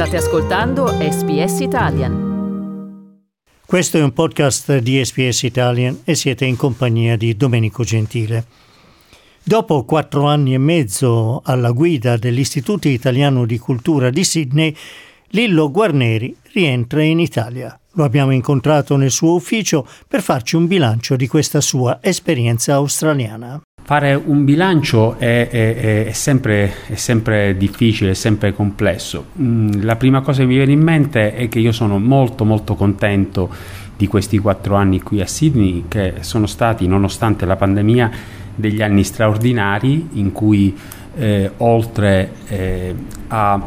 State ascoltando SBS Italian. Questo è un podcast di SBS Italian e siete in compagnia di Domenico Gentile. Dopo quattro anni e mezzo alla guida dell'Istituto Italiano di Cultura di Sydney, Lillo Guarneri rientra in Italia. Lo abbiamo incontrato nel suo ufficio per farci un bilancio di questa sua esperienza australiana. Fare un bilancio è, è, è, sempre, è, sempre, difficile, è sempre complesso. Mm, la prima cosa che mi viene in mente è che io sono molto molto contento di questi quattro anni qui a Sydney, che sono stati, nonostante la pandemia, degli anni straordinari in cui eh, oltre eh, a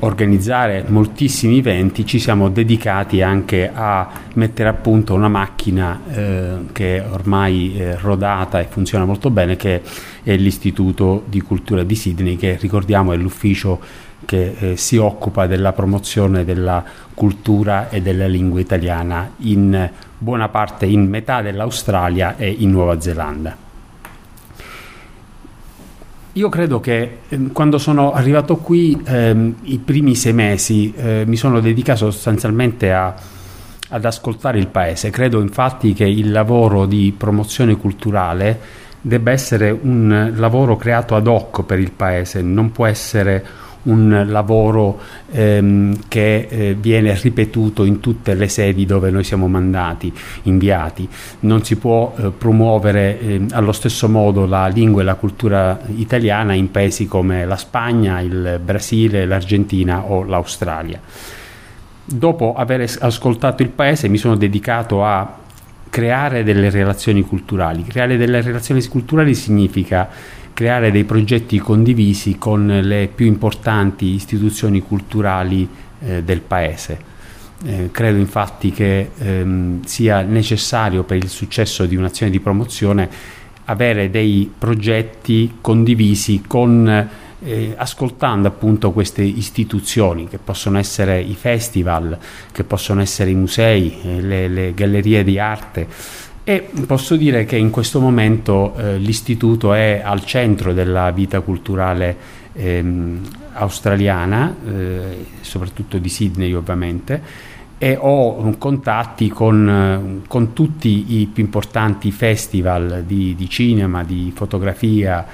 organizzare moltissimi eventi ci siamo dedicati anche a mettere a punto una macchina eh, che ormai è rodata e funziona molto bene che è l'Istituto di Cultura di Sydney che ricordiamo è l'ufficio che eh, si occupa della promozione della cultura e della lingua italiana in buona parte in metà dell'Australia e in Nuova Zelanda. Io credo che eh, quando sono arrivato qui, ehm, i primi sei mesi eh, mi sono dedicato sostanzialmente a, ad ascoltare il paese. Credo infatti che il lavoro di promozione culturale debba essere un lavoro creato ad hoc per il paese, non può essere un lavoro ehm, che eh, viene ripetuto in tutte le sedi dove noi siamo mandati, inviati. Non si può eh, promuovere eh, allo stesso modo la lingua e la cultura italiana in paesi come la Spagna, il Brasile, l'Argentina o l'Australia. Dopo aver ascoltato il paese mi sono dedicato a creare delle relazioni culturali. Creare delle relazioni culturali significa creare dei progetti condivisi con le più importanti istituzioni culturali eh, del Paese. Eh, credo infatti che ehm, sia necessario per il successo di un'azione di promozione avere dei progetti condivisi con eh, ascoltando appunto queste istituzioni che possono essere i festival, che possono essere i musei, eh, le, le gallerie di arte, e posso dire che in questo momento eh, l'istituto è al centro della vita culturale ehm, australiana, eh, soprattutto di Sydney ovviamente, e ho contatti con, con tutti i più importanti festival di, di cinema, di fotografia,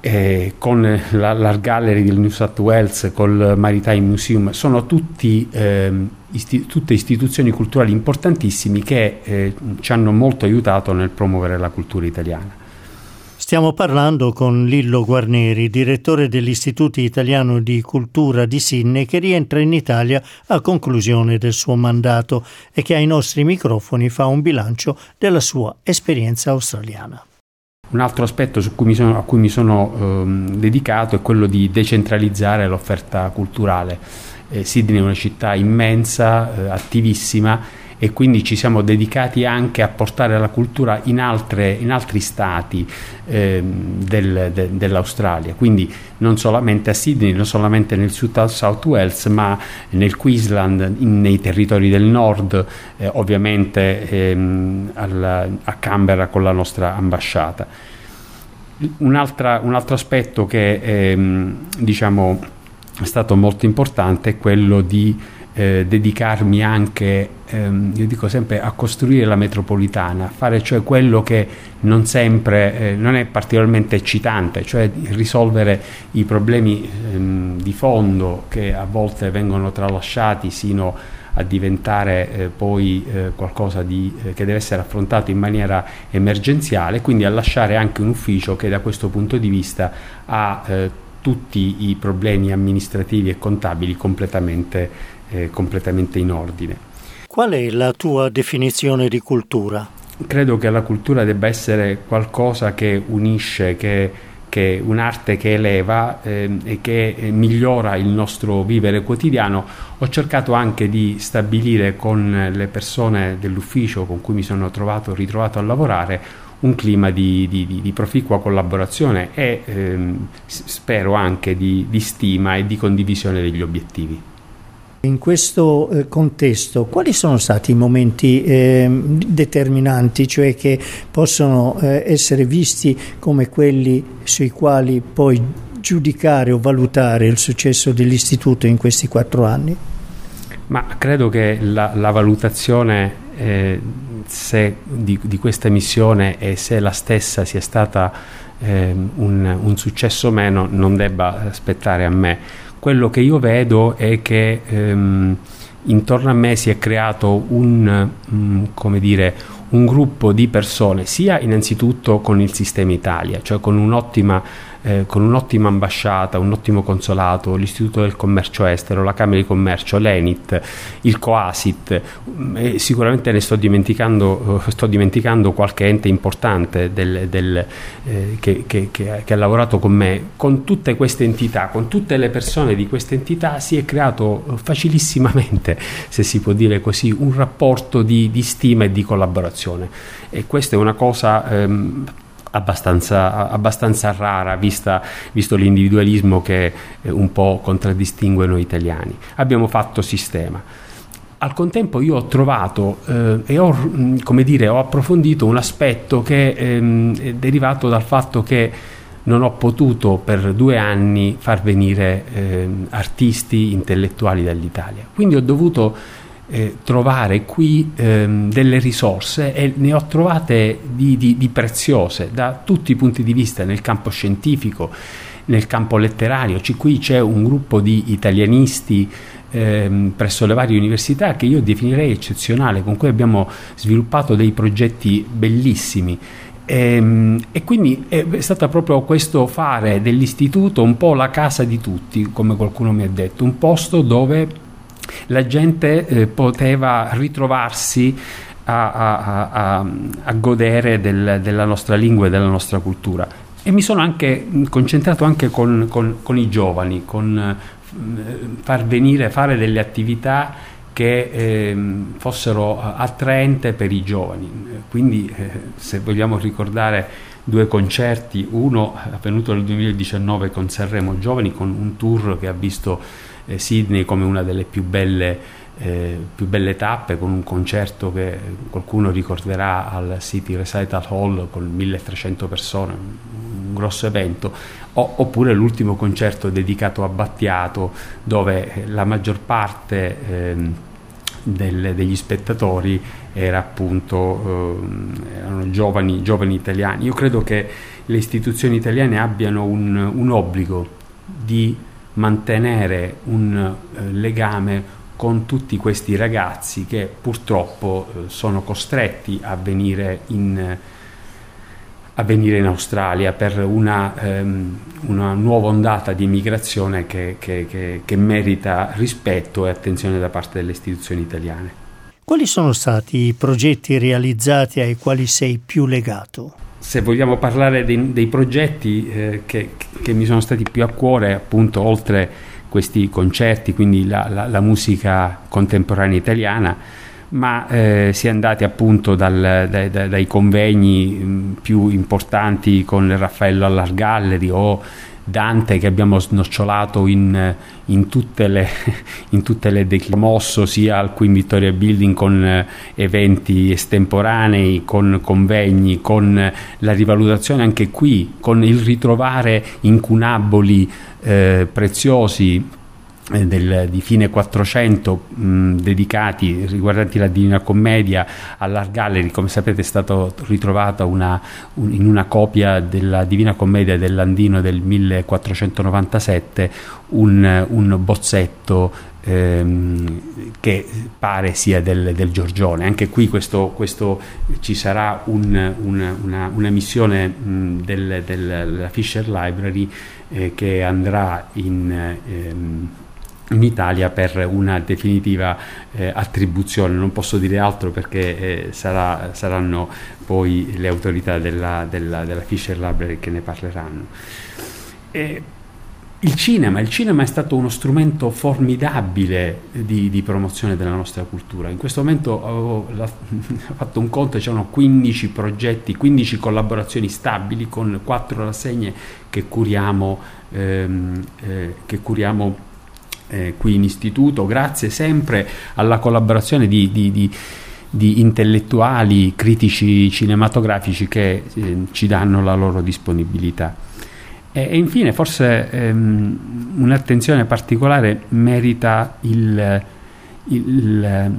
eh, con la, l'Art Gallery del New South Wales, col Maritime Museum, sono tutti, eh, isti- tutte istituzioni culturali importantissime che eh, ci hanno molto aiutato nel promuovere la cultura italiana. Stiamo parlando con Lillo Guarneri, direttore dell'Istituto Italiano di Cultura di Sydney, che rientra in Italia a conclusione del suo mandato e che ai nostri microfoni fa un bilancio della sua esperienza australiana. Un altro aspetto cui sono, a cui mi sono ehm, dedicato è quello di decentralizzare l'offerta culturale. Eh, Sydney è una città immensa, eh, attivissima e quindi ci siamo dedicati anche a portare la cultura in, altre, in altri stati eh, del, de, dell'Australia, quindi non solamente a Sydney, non solamente nel South Wales, ma nel Queensland, in, nei territori del nord, eh, ovviamente ehm, alla, a Canberra con la nostra ambasciata. Un, un altro aspetto che ehm, diciamo, è stato molto importante è quello di eh, dedicarmi anche, ehm, io dico sempre, a costruire la metropolitana, fare cioè quello che non sempre, eh, non è particolarmente eccitante, cioè risolvere i problemi ehm, di fondo che a volte vengono tralasciati sino a diventare eh, poi eh, qualcosa di, eh, che deve essere affrontato in maniera emergenziale, quindi a lasciare anche un ufficio che da questo punto di vista ha eh, tutti i problemi amministrativi e contabili completamente, eh, completamente in ordine. Qual è la tua definizione di cultura? Credo che la cultura debba essere qualcosa che unisce, che, che un'arte che eleva eh, e che migliora il nostro vivere quotidiano. Ho cercato anche di stabilire con le persone dell'ufficio con cui mi sono trovato, ritrovato a lavorare un clima di, di, di proficua collaborazione e ehm, spero anche di, di stima e di condivisione degli obiettivi. In questo eh, contesto, quali sono stati i momenti eh, determinanti, cioè che possono eh, essere visti come quelli sui quali poi giudicare o valutare il successo dell'istituto in questi quattro anni? Ma credo che la, la valutazione eh, di, di, questa missione e se la stessa sia stata eh, un, un, successo o meno non debba aspettare a me. Quello che io vedo è che ehm, intorno a me si è creato un, um, come dire, un gruppo di persone, sia innanzitutto con il sistema Italia, cioè con un'ottima eh, con un'ottima ambasciata, un ottimo consolato, l'Istituto del Commercio Estero, la Camera di Commercio, l'Enit, il Coasit, mm, e sicuramente ne sto dimenticando, eh, sto dimenticando qualche ente importante del, del, eh, che, che, che, che, ha lavorato con me. Con tutte queste entità, con tutte le persone di queste entità si è creato facilissimamente, se si può dire così, un rapporto di, di stima e di collaborazione. E questa è una cosa ehm, abbastanza, abbastanza rara vista, visto l'individualismo che eh, un po' contraddistingue noi italiani. Abbiamo fatto sistema. Al contempo io ho trovato eh, e ho, mm, dire, ho approfondito un aspetto che ehm, è derivato dal fatto che non ho potuto per due anni far venire eh, artisti intellettuali dall'Italia. Quindi ho dovuto eh, trovare qui ehm, delle risorse e ne ho trovate di, di, di, preziose da tutti i punti di vista nel campo scientifico, nel campo letterario. C- qui c'è un gruppo di italianisti ehm, presso le varie università che io definirei eccezionale, con cui abbiamo sviluppato dei progetti bellissimi. E, ehm, e, quindi è stato proprio questo fare dell'istituto un po' la casa di tutti, come qualcuno mi ha detto, un posto dove la gente eh, poteva ritrovarsi a, a, a, a godere del, della nostra lingua e della nostra cultura. E mi sono anche concentrato anche con, con, con i giovani, con eh, far venire, fare delle attività che eh, fossero attraente per i giovani. Quindi, eh, se vogliamo ricordare due concerti, uno avvenuto nel 2019 con Sanremo Giovani, con un tour che ha visto eh, Sydney come una delle più belle, eh, più belle tappe con un concerto che qualcuno ricorderà al City Recital Hall con 1300 persone, un grosso evento, o, oppure l'ultimo concerto dedicato a Battiato dove la maggior parte eh, del, degli spettatori era appunto, eh, erano giovani, giovani, italiani. Io credo che le istituzioni italiane abbiano un, un obbligo di mantenere un eh, legame con tutti questi ragazzi che purtroppo eh, sono costretti a venire in, a venire in Australia per una, ehm, una, nuova ondata di immigrazione che, che, che, che merita rispetto e attenzione da parte delle istituzioni italiane. Quali sono stati i progetti realizzati ai quali sei più legato? Se vogliamo parlare dei, dei progetti eh, che, che, mi sono stati più a cuore, appunto, oltre questi concerti, quindi la, la, la musica contemporanea italiana, ma eh, si è andati appunto dal, dai, dai, convegni mh, più importanti con Raffaello Allargalleri o Dante che abbiamo snocciolato in, in tutte le, in tutte le mosso sia al Queen Victoria Building con eh, eventi estemporanei, con convegni, con la rivalutazione anche qui, con il ritrovare incunaboli eh, preziosi eh, del, di fine 400 mh, dedicati riguardanti la Divina Commedia all'Art Gallery come sapete è stata ritrovata una, un, in una copia della Divina Commedia dell'Andino del 1497 un, un bozzetto ehm, che pare sia del, del, Giorgione. Anche qui questo, questo ci sarà un, una, una, una, missione mh, del, della Fisher Library eh, che andrà in ehm, in Italia per una definitiva eh, attribuzione. Non posso dire altro perché eh, sarà, saranno poi le autorità della, della, della Fisher Library che ne parleranno. E il cinema, il cinema è stato uno strumento formidabile di, di promozione della nostra cultura. In questo momento ho, la, ho fatto un conto, c'erano 15 progetti, 15 collaborazioni stabili con 4 rassegne che curiamo, ehm, eh, che curiamo eh, qui in istituto, grazie sempre alla collaborazione di, di, di, di intellettuali, critici cinematografici che eh, ci danno la loro disponibilità. E, infine forse ehm, un'attenzione particolare merita il, il,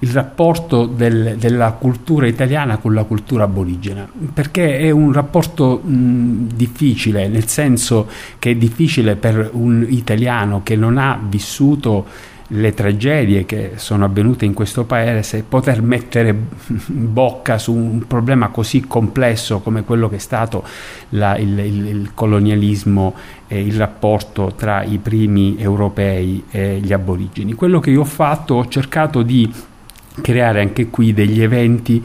il rapporto del, della cultura italiana con la cultura aborigena, perché è un rapporto mh, difficile, nel senso che è difficile per un italiano che non ha vissuto le tragedie che sono avvenute in questo paese, poter mettere bocca su un problema così complesso come quello che è stato la, il, il, il, colonialismo e il rapporto tra i primi europei e gli aborigeni. Quello che io ho fatto, ho cercato di creare anche qui degli eventi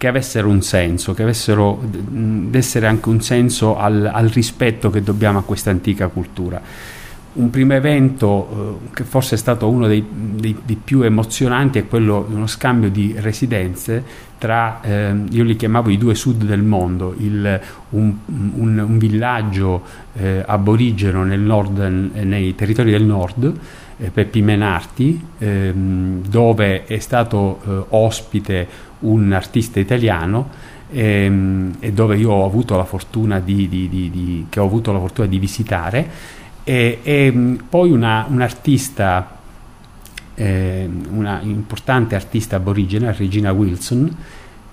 che avessero un senso, che avessero d'essere anche un senso al, al rispetto che dobbiamo a questa antica cultura. Un primo evento eh, che forse è stato uno dei, dei, dei, più emozionanti è quello di uno scambio di residenze tra, eh, io li chiamavo i due sud del mondo, il, un, un, un, villaggio eh, aborigeno nel nord, nei territori del nord, Peppi Menarti, ehm, dove è stato eh, ospite un artista italiano ehm, e dove io ho avuto la fortuna di, di, di, che ho avuto la fortuna di visitare. E, e mm, poi una, un'artista, eh, una importante artista aborigena, Regina Wilson,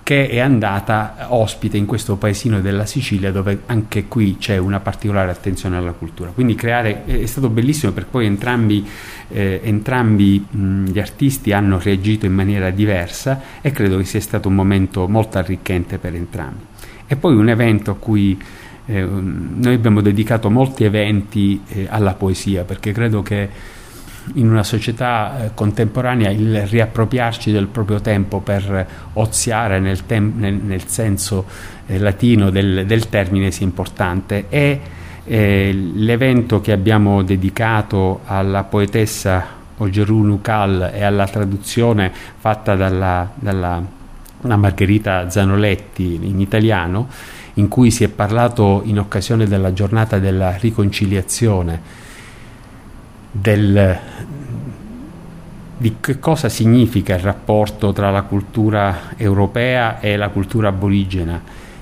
che è andata ospite in questo paesino della Sicilia dove anche qui c'è una particolare attenzione alla cultura. Quindi creare è stato bellissimo perché poi entrambi, eh, entrambi mh, gli artisti hanno reagito in maniera diversa e credo che sia stato un momento molto arricchente per entrambi. E poi un evento a cui eh, noi abbiamo dedicato molti eventi eh, alla poesia perché credo che in una società eh, contemporanea il riappropriarci del proprio tempo per oziare nel, tem- nel, nel senso eh, latino del, del, termine sia importante. E eh, l'evento che abbiamo dedicato alla poetessa Ogeru Nucal e alla traduzione fatta dalla, dalla Margherita Zanoletti in italiano in cui si è parlato in occasione della giornata della riconciliazione del, di che cosa significa il rapporto tra la cultura europea e la cultura aborigena,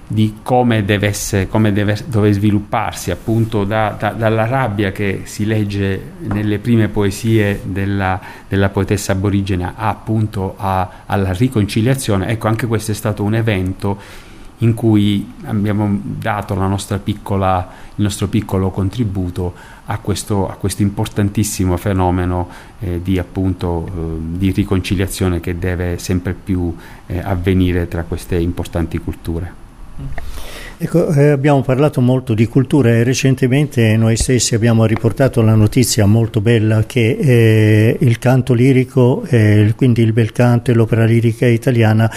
di come deve, essere, come deve, deve svilupparsi appunto da, da, dalla rabbia che si legge nelle prime poesie della, della poetessa aborigena appunto a, alla riconciliazione. Ecco, anche questo è stato un evento in cui abbiamo dato piccola, il nostro piccolo contributo a questo, a questo importantissimo fenomeno eh, di, appunto, eh, di, riconciliazione che deve sempre più eh, avvenire tra queste importanti culture. Ecco, eh, abbiamo parlato molto di cultura e recentemente noi stessi abbiamo riportato la notizia molto bella che eh, il canto lirico, eh, quindi il bel canto e l'opera lirica italiana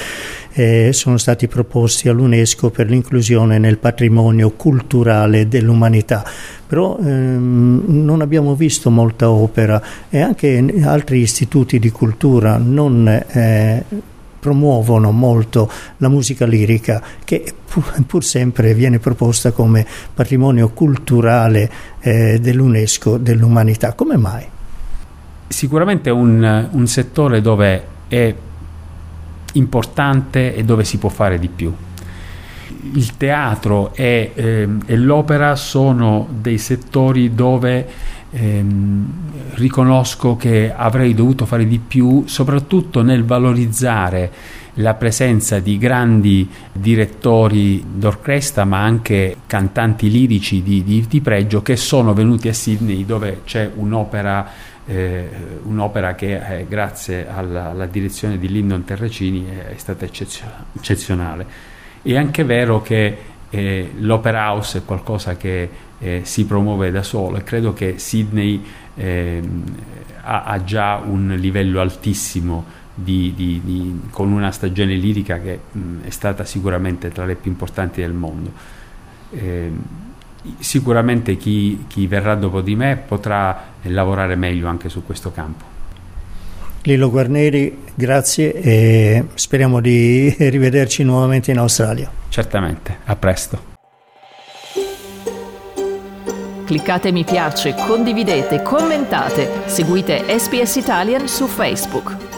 eh, sono stati proposti all'UNESCO per l'inclusione nel patrimonio culturale dell'umanità. Però ehm, non abbiamo visto molta opera e anche altri istituti di cultura non eh, promuovono molto la musica lirica che pur, pur sempre viene proposta come patrimonio culturale eh, dell'UNESCO dell'umanità. Come mai? Sicuramente è un, un settore dove è importante e dove si può fare di più. Il teatro e, eh, e l'opera sono dei settori dove ehm, riconosco che avrei dovuto fare di più, soprattutto nel valorizzare la presenza di grandi direttori d'orchestra ma anche cantanti lirici di, di, di pregio che sono venuti a Sydney dove c'è un'opera, eh, un'opera che eh, grazie alla, alla, direzione di Lyndon Terracini è, è stata eccezionale. È anche vero che eh, l'opera house è qualcosa che eh, si promuove da solo e credo che Sydney eh, ha, ha, già un livello altissimo di, di, di, con una stagione lirica che mh, è stata sicuramente tra le più importanti del mondo. Sicuramente chi, chi verrà dopo di me potrà lavorare meglio anche su questo campo. Lillo Guarneri, grazie e speriamo di rivederci nuovamente in Australia. Certamente, a presto. Cliccate mi piace, condividete, commentate, seguite SPS Italian su Facebook.